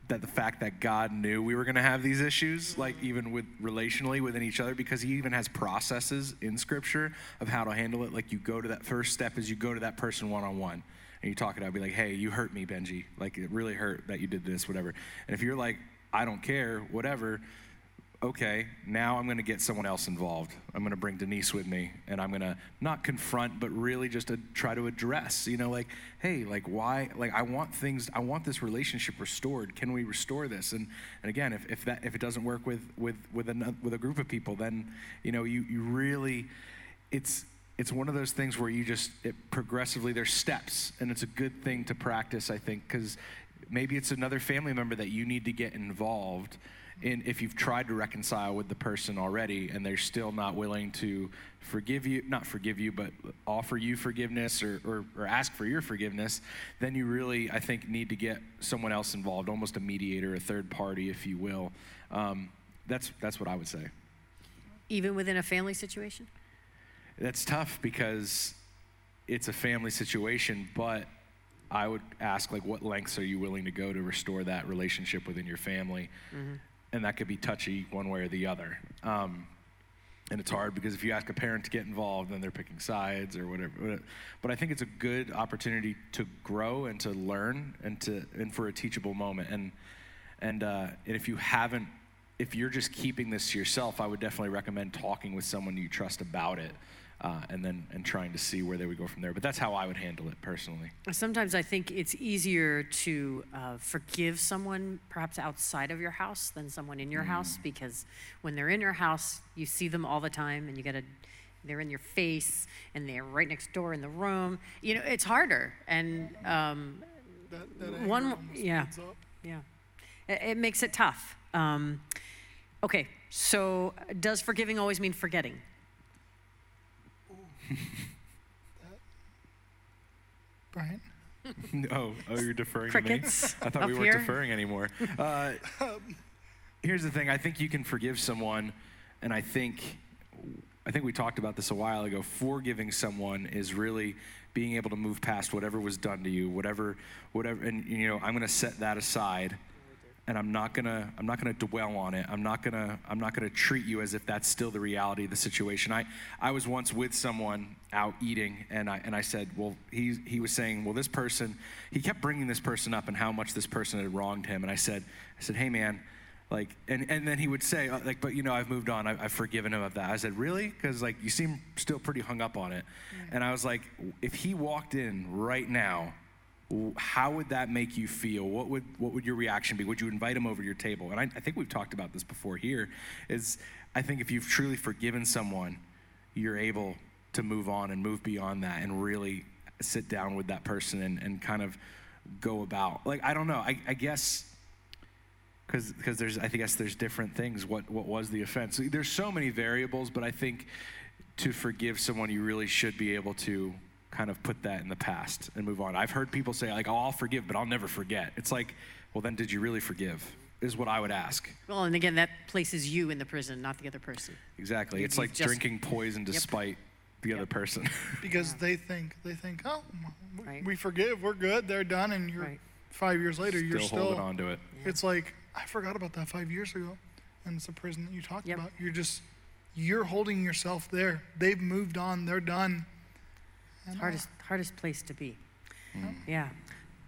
that the fact that God knew we were going to have these issues, like even with relationally within each other, because He even has processes in Scripture of how to handle it. Like you go to that first step is you go to that person one on one, and you talk it out. Be like, "Hey, you hurt me, Benji. Like it really hurt that you did this, whatever." And if you're like, "I don't care, whatever," okay, now I'm to get someone else involved. I'm to bring Denise with me, and I'm to not confront, but really just to try to address. You know, like, hey, like, why? Like, I want things. I want this relationship restored. Can we restore this? And and again, if, if that if it doesn't work with with with a with a group of people, then you know, you you really, it's it's one of those things where you just it progressively there's steps, and it's a good thing to practice. I think because maybe it's another family member that you need to get involved in if you've tried to reconcile with the person already and they're still not willing to forgive you not forgive you but offer you forgiveness or, or, or ask for your forgiveness then you really i think need to get someone else involved almost a mediator a third party if you will um, that's that's what i would say Even within a family situation? that's tough because it's a family situation but i would ask like what lengths are you willing to go to restore that relationship within your family Mhm. and that could be touchy one way or the other. Um, and it's hard because if you ask a parent to get involved, then they're picking sides or whatever. But I think it's a good opportunity to grow and to learn and to and for a teachable moment. And and uh, and if you haven't, if you're just keeping this to yourself, I would definitely recommend talking with someone you trust about it, uh, and then and trying to see where they would go from there. But that's how I would handle it personally. Sometimes I think it's easier to uh, forgive someone perhaps outside of your house than someone in your house because when they're in your house, you see them all the time and you got to, they're in your face and they're right next door in the room. You know, it's harder. And um, That, that one, yeah, yeah. It, it makes it tough. Um, okay, so does forgiving always mean forgetting? Brian? oh, oh, you're deferring Crickets to me. I thought we weren't here. deferring anymore. Uh, here's the thing. I think you can forgive someone, and I think, I think we talked about this a while ago. Forgiving someone is really being able to move past whatever was done to you, whatever, whatever, and you know, I'm going to set that aside, and I'm not gonna, I'm not gonna dwell on it. I'm not gonna, I'm not gonna treat you as if that's still the reality of the situation. I, I was once with someone out eating, and I, and I said, well, he, he was saying, well, this person, he kept bringing this person up and how much this person had wronged him, and I said, I said, hey man, like, and, and then he would say, uh, like, but you know, I've moved on. I've, I've forgiven him of that. I said, really? Because like, you seem still pretty hung up on it. And I was like, if he walked in right now, how would that make you feel? What would what would your reaction be? Would you invite him over to your table? And I, I think we've talked about this before here. Is I think if you've truly forgiven someone, you're able to move on and move beyond that and really sit down with that person and, and kind of go about. Like I don't know. I, I guess because because there's I guess there's different things. What what was the offense? There's so many variables, but I think to forgive someone, you really should be able to kind of put that in the past and move on. I've heard people say like, "Oh, I'll forgive, but I'll never forget." It's like, well, then did you really forgive? Is what I would ask. Well, and again, that places you in the prison, not the other person. Exactly. You- It's like just- drinking poison to Yep. spite the other person. because they think they think oh w- we forgive we're good they're done and you're five years later you're Still still holding on to it. it's like i forgot about that five years ago and it's a prison that you talked about you're just you're holding yourself there they've moved on they're done It's hardest hardest place to be. Yeah.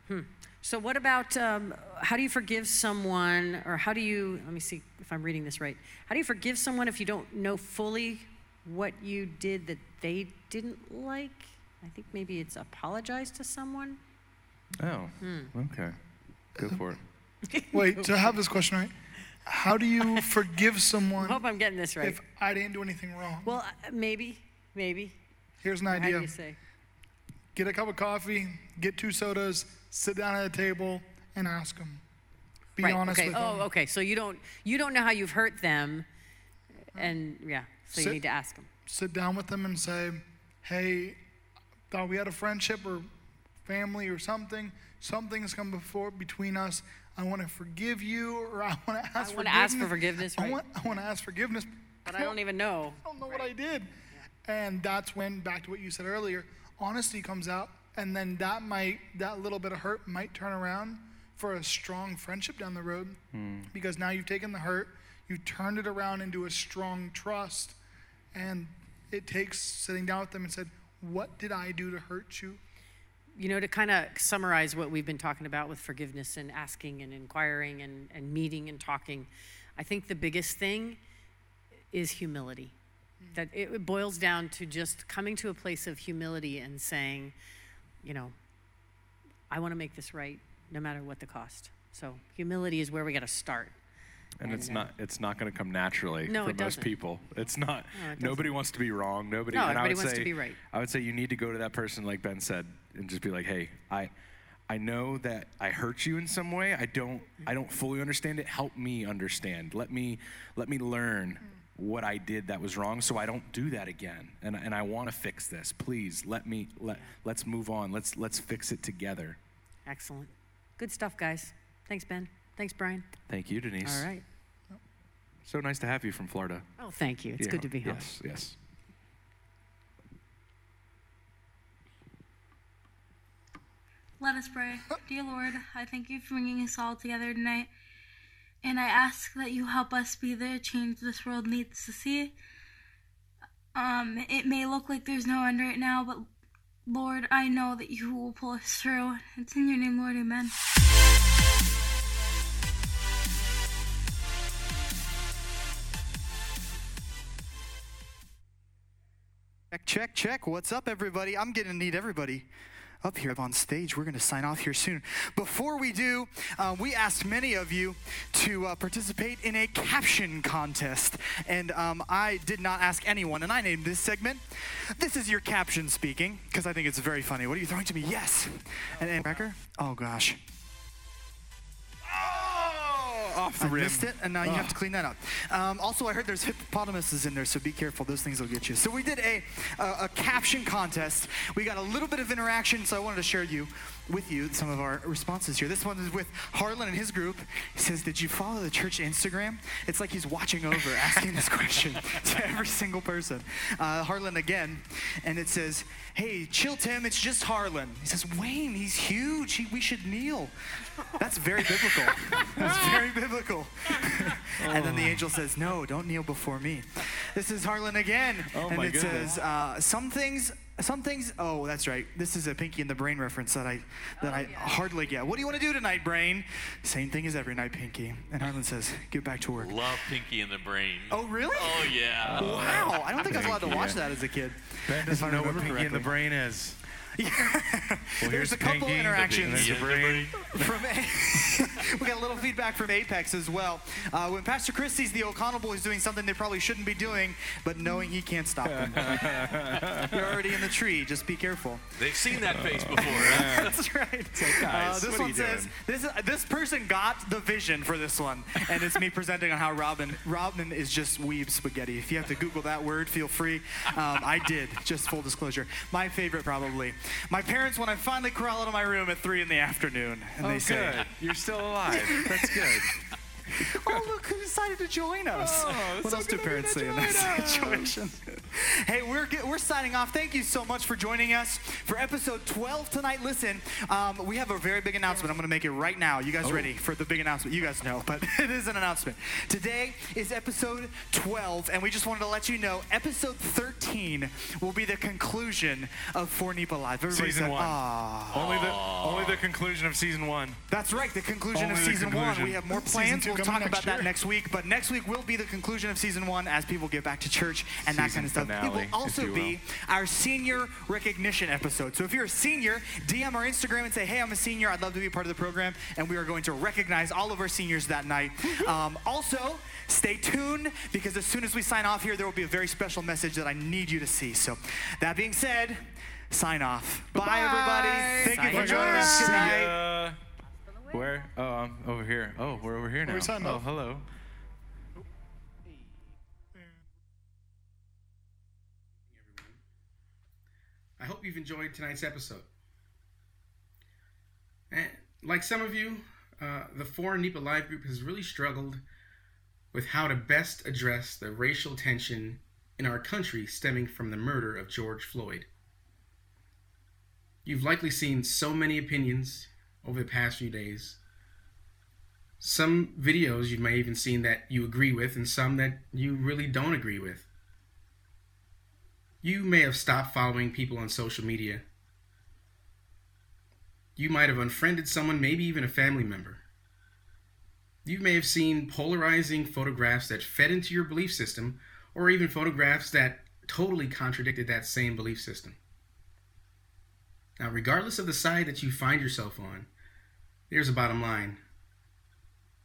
Hmm. So what about um, how do you forgive someone, or how do you? Let me see if I'm reading this right. How do you forgive someone if you don't know fully what you did that they didn't like? I think maybe it's apologize to someone. oh. Hmm. Okay. Go for it. wait to have this question right how do you forgive someone I hope I'm getting this right. if i didn't do anything wrong Well, uh, maybe, maybe. here's an Or How do idea you say? Get a cup of coffee get two sodas sit down at a table and ask them be right, honest okay. with oh, them Oh, okay. So you don't you don't know how you've hurt them, and yeah, so you need to ask them. sit down with them and say, "Hey, thought we had a friendship or family or something. Something's come before between us. I want to forgive you, or I want to ask. I wanna ask for forgiveness, I want, I want to ask forgiveness, But I don't even know. I don't know what I did. And that's when, back to what you said earlier, honesty comes out, and then that might, that little bit of hurt might turn around for a strong friendship down the road, hmm. because now you've taken the hurt, you've turned it around into a strong trust, and it takes sitting down with them and said, "What did I do to hurt you?" You know, to kind of summarize what we've been talking about with forgiveness and asking and inquiring and, and meeting and talking, I think the biggest thing is humility. That it boils down to just coming to a place of humility and saying, you know, I want to make this right no matter what the cost. So humility is where we got to start. And, it's uh, not it's not going to come naturally No, for it most doesn't. people. It's not. No, it nobody wants to be wrong. Nobody. No, and everybody wants to be right. I would say you need to go to that person, like Ben said, and just be like, "Hey, I, I know that I hurt you in some way. I don't. I don't fully understand it. Help me understand. Let me let me learn." What I did that was wrong, so I don't do that again, and and I want to fix this. Please let me let let's move on. Let's let's fix it together. Excellent. Good stuff, guys. Thanks, Ben. Thanks, Brian. Thank you, Denise. All right. So nice to have you from Florida. Oh, thank you. It's good to be home. Yes, yes. Let us pray. Dear Lord, I thank you for bringing us all together tonight. And I ask that you help us be the change this world needs to see. Um, it may look like there's no end right now, but Lord, I know that you will pull us through. It's in your name, Lord. Amen. Check, check, check. What's up, everybody? I'm going to need everybody up here on stage. We're going to sign off here soon. Before we do, uh, we asked many of you to uh, participate in a caption contest. And um, I did not ask anyone, and I named this segment This is Your Caption Speaking, because I think it's very funny. What are you throwing to me? Yes. And, and Cracker? Oh, gosh. Off the I rim. missed it, and now you have to clean that up. Um, also, I heard there's hippopotamuses in there, so be careful. Those things will get you. So we did a, a, a caption contest. We got a little bit of interaction, so I wanted to share you with you some of our responses here. This one is with Harlan and his group. He says, "Did you follow the church Instagram?" It's like he's watching over, asking this question to every single person. Uh, Harlan again, and it says, "Hey, chill, Tim. It's just Harlan." He says, "Wayne, he's huge. He, we should kneel." That's very biblical. That's very biblical. and then the angel says, No, don't kneel before me. This is Harlan again. Oh and my it goodness. says, uh, Some things. Some things. Oh, that's right. This is a Pinky and the Brain reference that I that I hardly get. What do you want to do tonight, Brain? Same thing as every night, Pinky. And Harlan says, "Get back to work." Love Pinky and the Brain. Oh, really? Oh, yeah. Wow. I don't think I was allowed to watch yeah. that as a kid. Ben doesn't know what remember Pinky in the. Brain is. There's a couple interactions from we got a little feedback from Apex as well. Uh, when Pastor Chris sees the O'Connell boys doing something they probably shouldn't be doing, but knowing he can't stop them. You're already in the tree. Just be careful. They've seen that face before. huh? That's right. like, guys, Uh, this what are one you says doing? this this person got the vision for this one, and it's me presenting on how Robin Robin is just weeb spaghetti. If you have to Google that word, feel free. Um, I did. Just full disclosure. My favorite probably. My parents when I finally crawl out of my room at three in the afternoon, and Oh, they say. You're still alive. That's good. "Oh look who decided to join us." Oh, what so else do good of you parents say in that us. situation? hey, we're we're signing off. Thank you so much for joining us for episode 12 tonight. Listen, um, we have a very big announcement. I'm going to make it right now. You guys Oh. ready for the big announcement? You guys know, but it is an announcement. Today is episode 12, and we just wanted to let you know episode 13 will be the conclusion of For NEPA Live. Season one. Only the only the conclusion of season one. That's right, the conclusion Only of season one. We have more plans. We'll talk about that next week. But next week will be the conclusion of season one as people get back to church and that kind of stuff. finale, it will also be our senior recognition episode. So if you're a senior, DM our Instagram and say, hey, I'm a senior. I'd love to be a part of the program. And we are going to recognize all of our seniors that night. Um, also, stay tuned because as soon as we sign off here, there will be a very special message that I need you to see. So that being said, sign off. Bye, everybody. Thank you for joining us. Good See night. ya. Where? Oh, I'm over here. Oh, we're over here now. we signed oh, off? hello. I hope you've enjoyed tonight's episode. And like some of you, uh, the Foreign NEPA Live group has really struggled with how to best address the racial tension in our country stemming from the murder of George Floyd. You've likely seen so many opinions over the past few days. Some videos you may even seen that you agree with, and some that you really don't agree with. You may have stopped following people on social media. You might have unfriended someone, maybe even a family member. You may have seen polarizing photographs that fed into your belief system, or even photographs that totally contradicted that same belief system. Now, regardless of the side that you find yourself on, there's a bottom line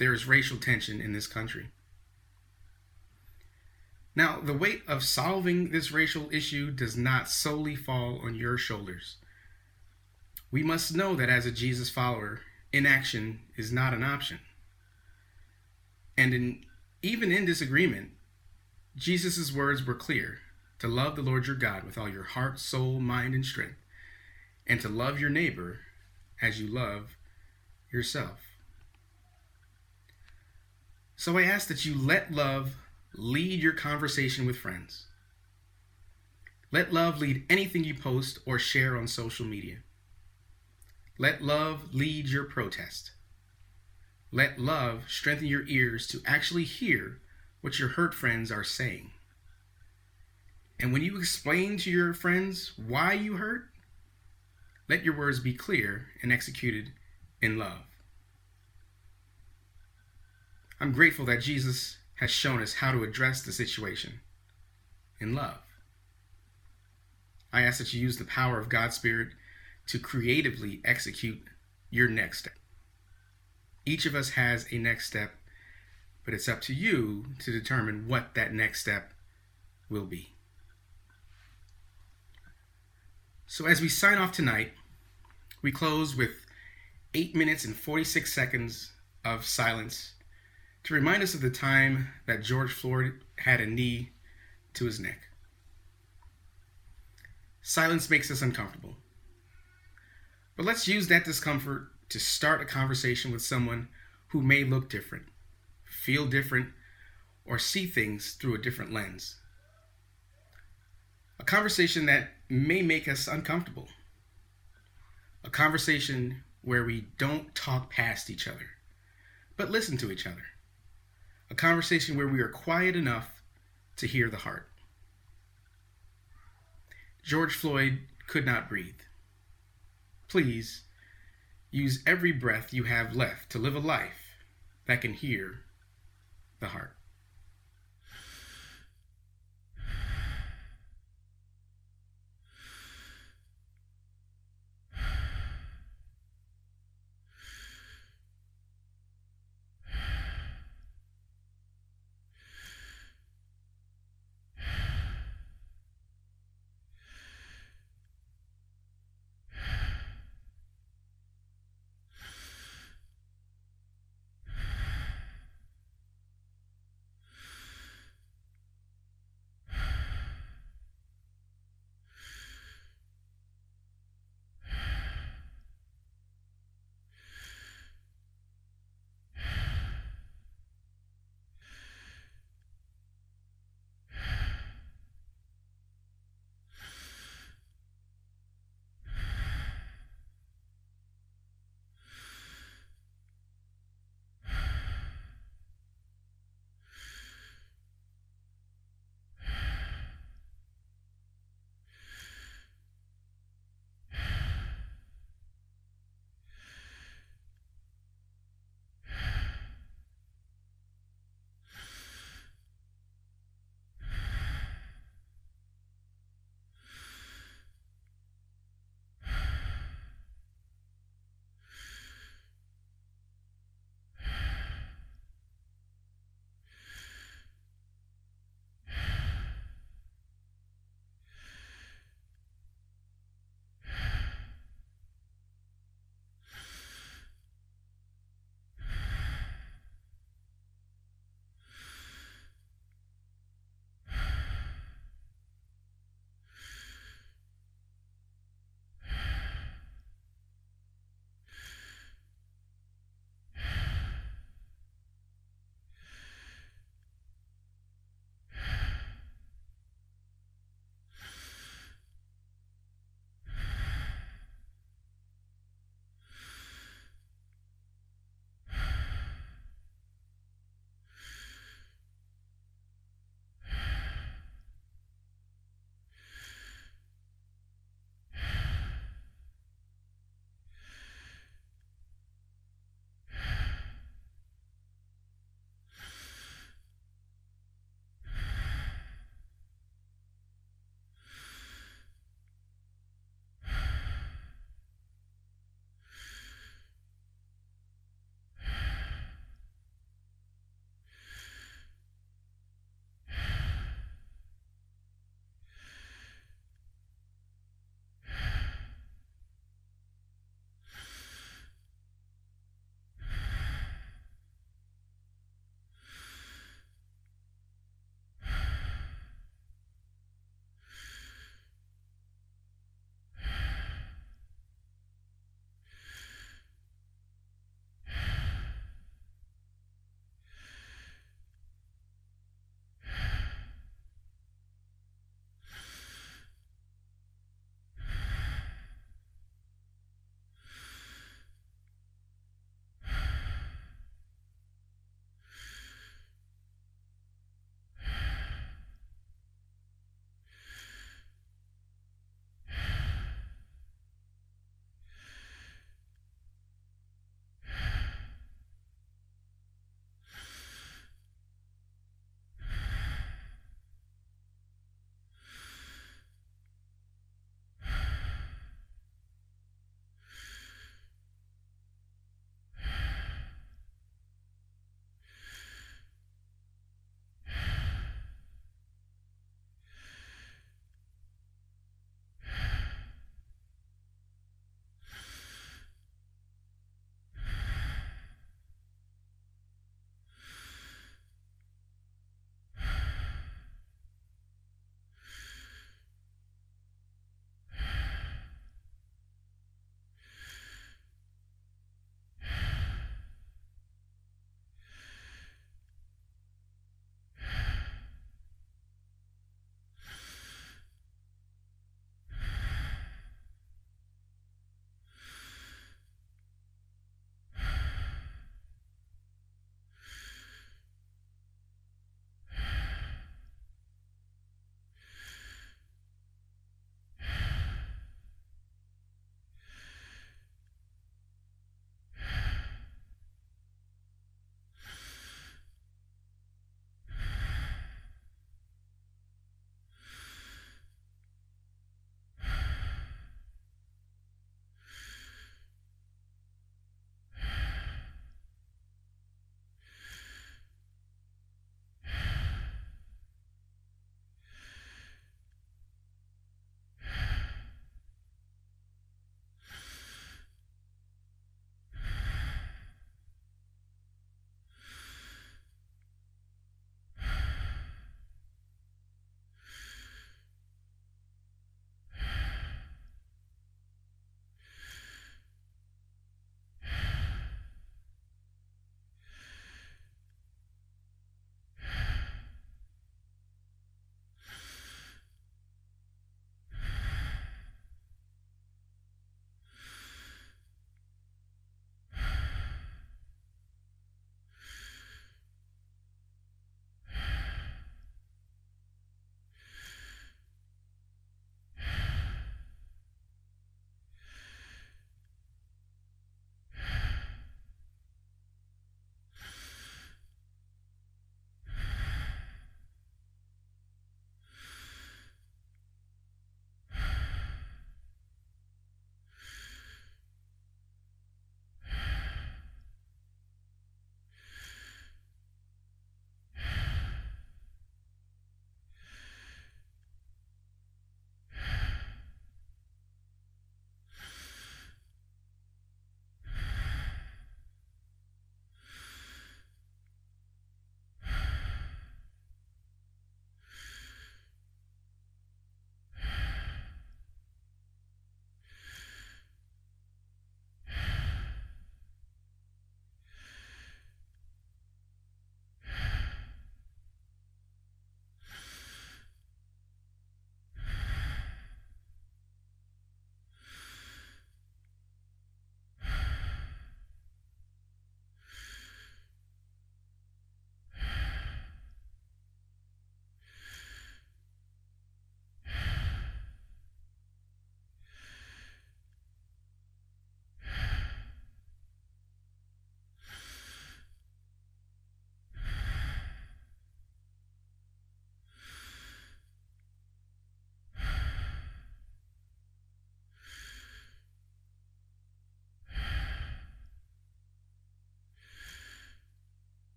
there is racial tension in this country. Now, the weight of solving this racial issue does not solely fall on your shoulders. We must know that as a Jesus follower, inaction is not an option. And in, even in disagreement, Jesus' words were clear to love the Lord your God with all your heart, soul, mind, and strength, and to love your neighbor as you love yourself. So I ask that you let love lead your conversation with friends. Let love lead anything you post or share on social media. Let love lead your protest. Let love strengthen your ears to actually hear what your hurt friends are saying. And when you explain to your friends why you hurt, let your words be clear and executed in love. I'm grateful that Jesus has shown us how to address the situation in love. I ask that you use the power of God's Spirit to creatively execute your next step. Each of us has a next step, but it's up to you to determine what that next step will be. So, as we sign off tonight, we close with 8 minutes and 46 seconds of silence to remind us of the time that George Floyd had a knee to his neck. Silence makes us uncomfortable. But let's use that discomfort to start a conversation with someone who may look different, feel different, or see things through a different lens. A conversation that may make us uncomfortable. A conversation where we don't talk past each other, but listen to each other. A conversation where we are quiet enough to hear the heart. George Floyd could not breathe. Please use every breath you have left to live a life that can hear the heart.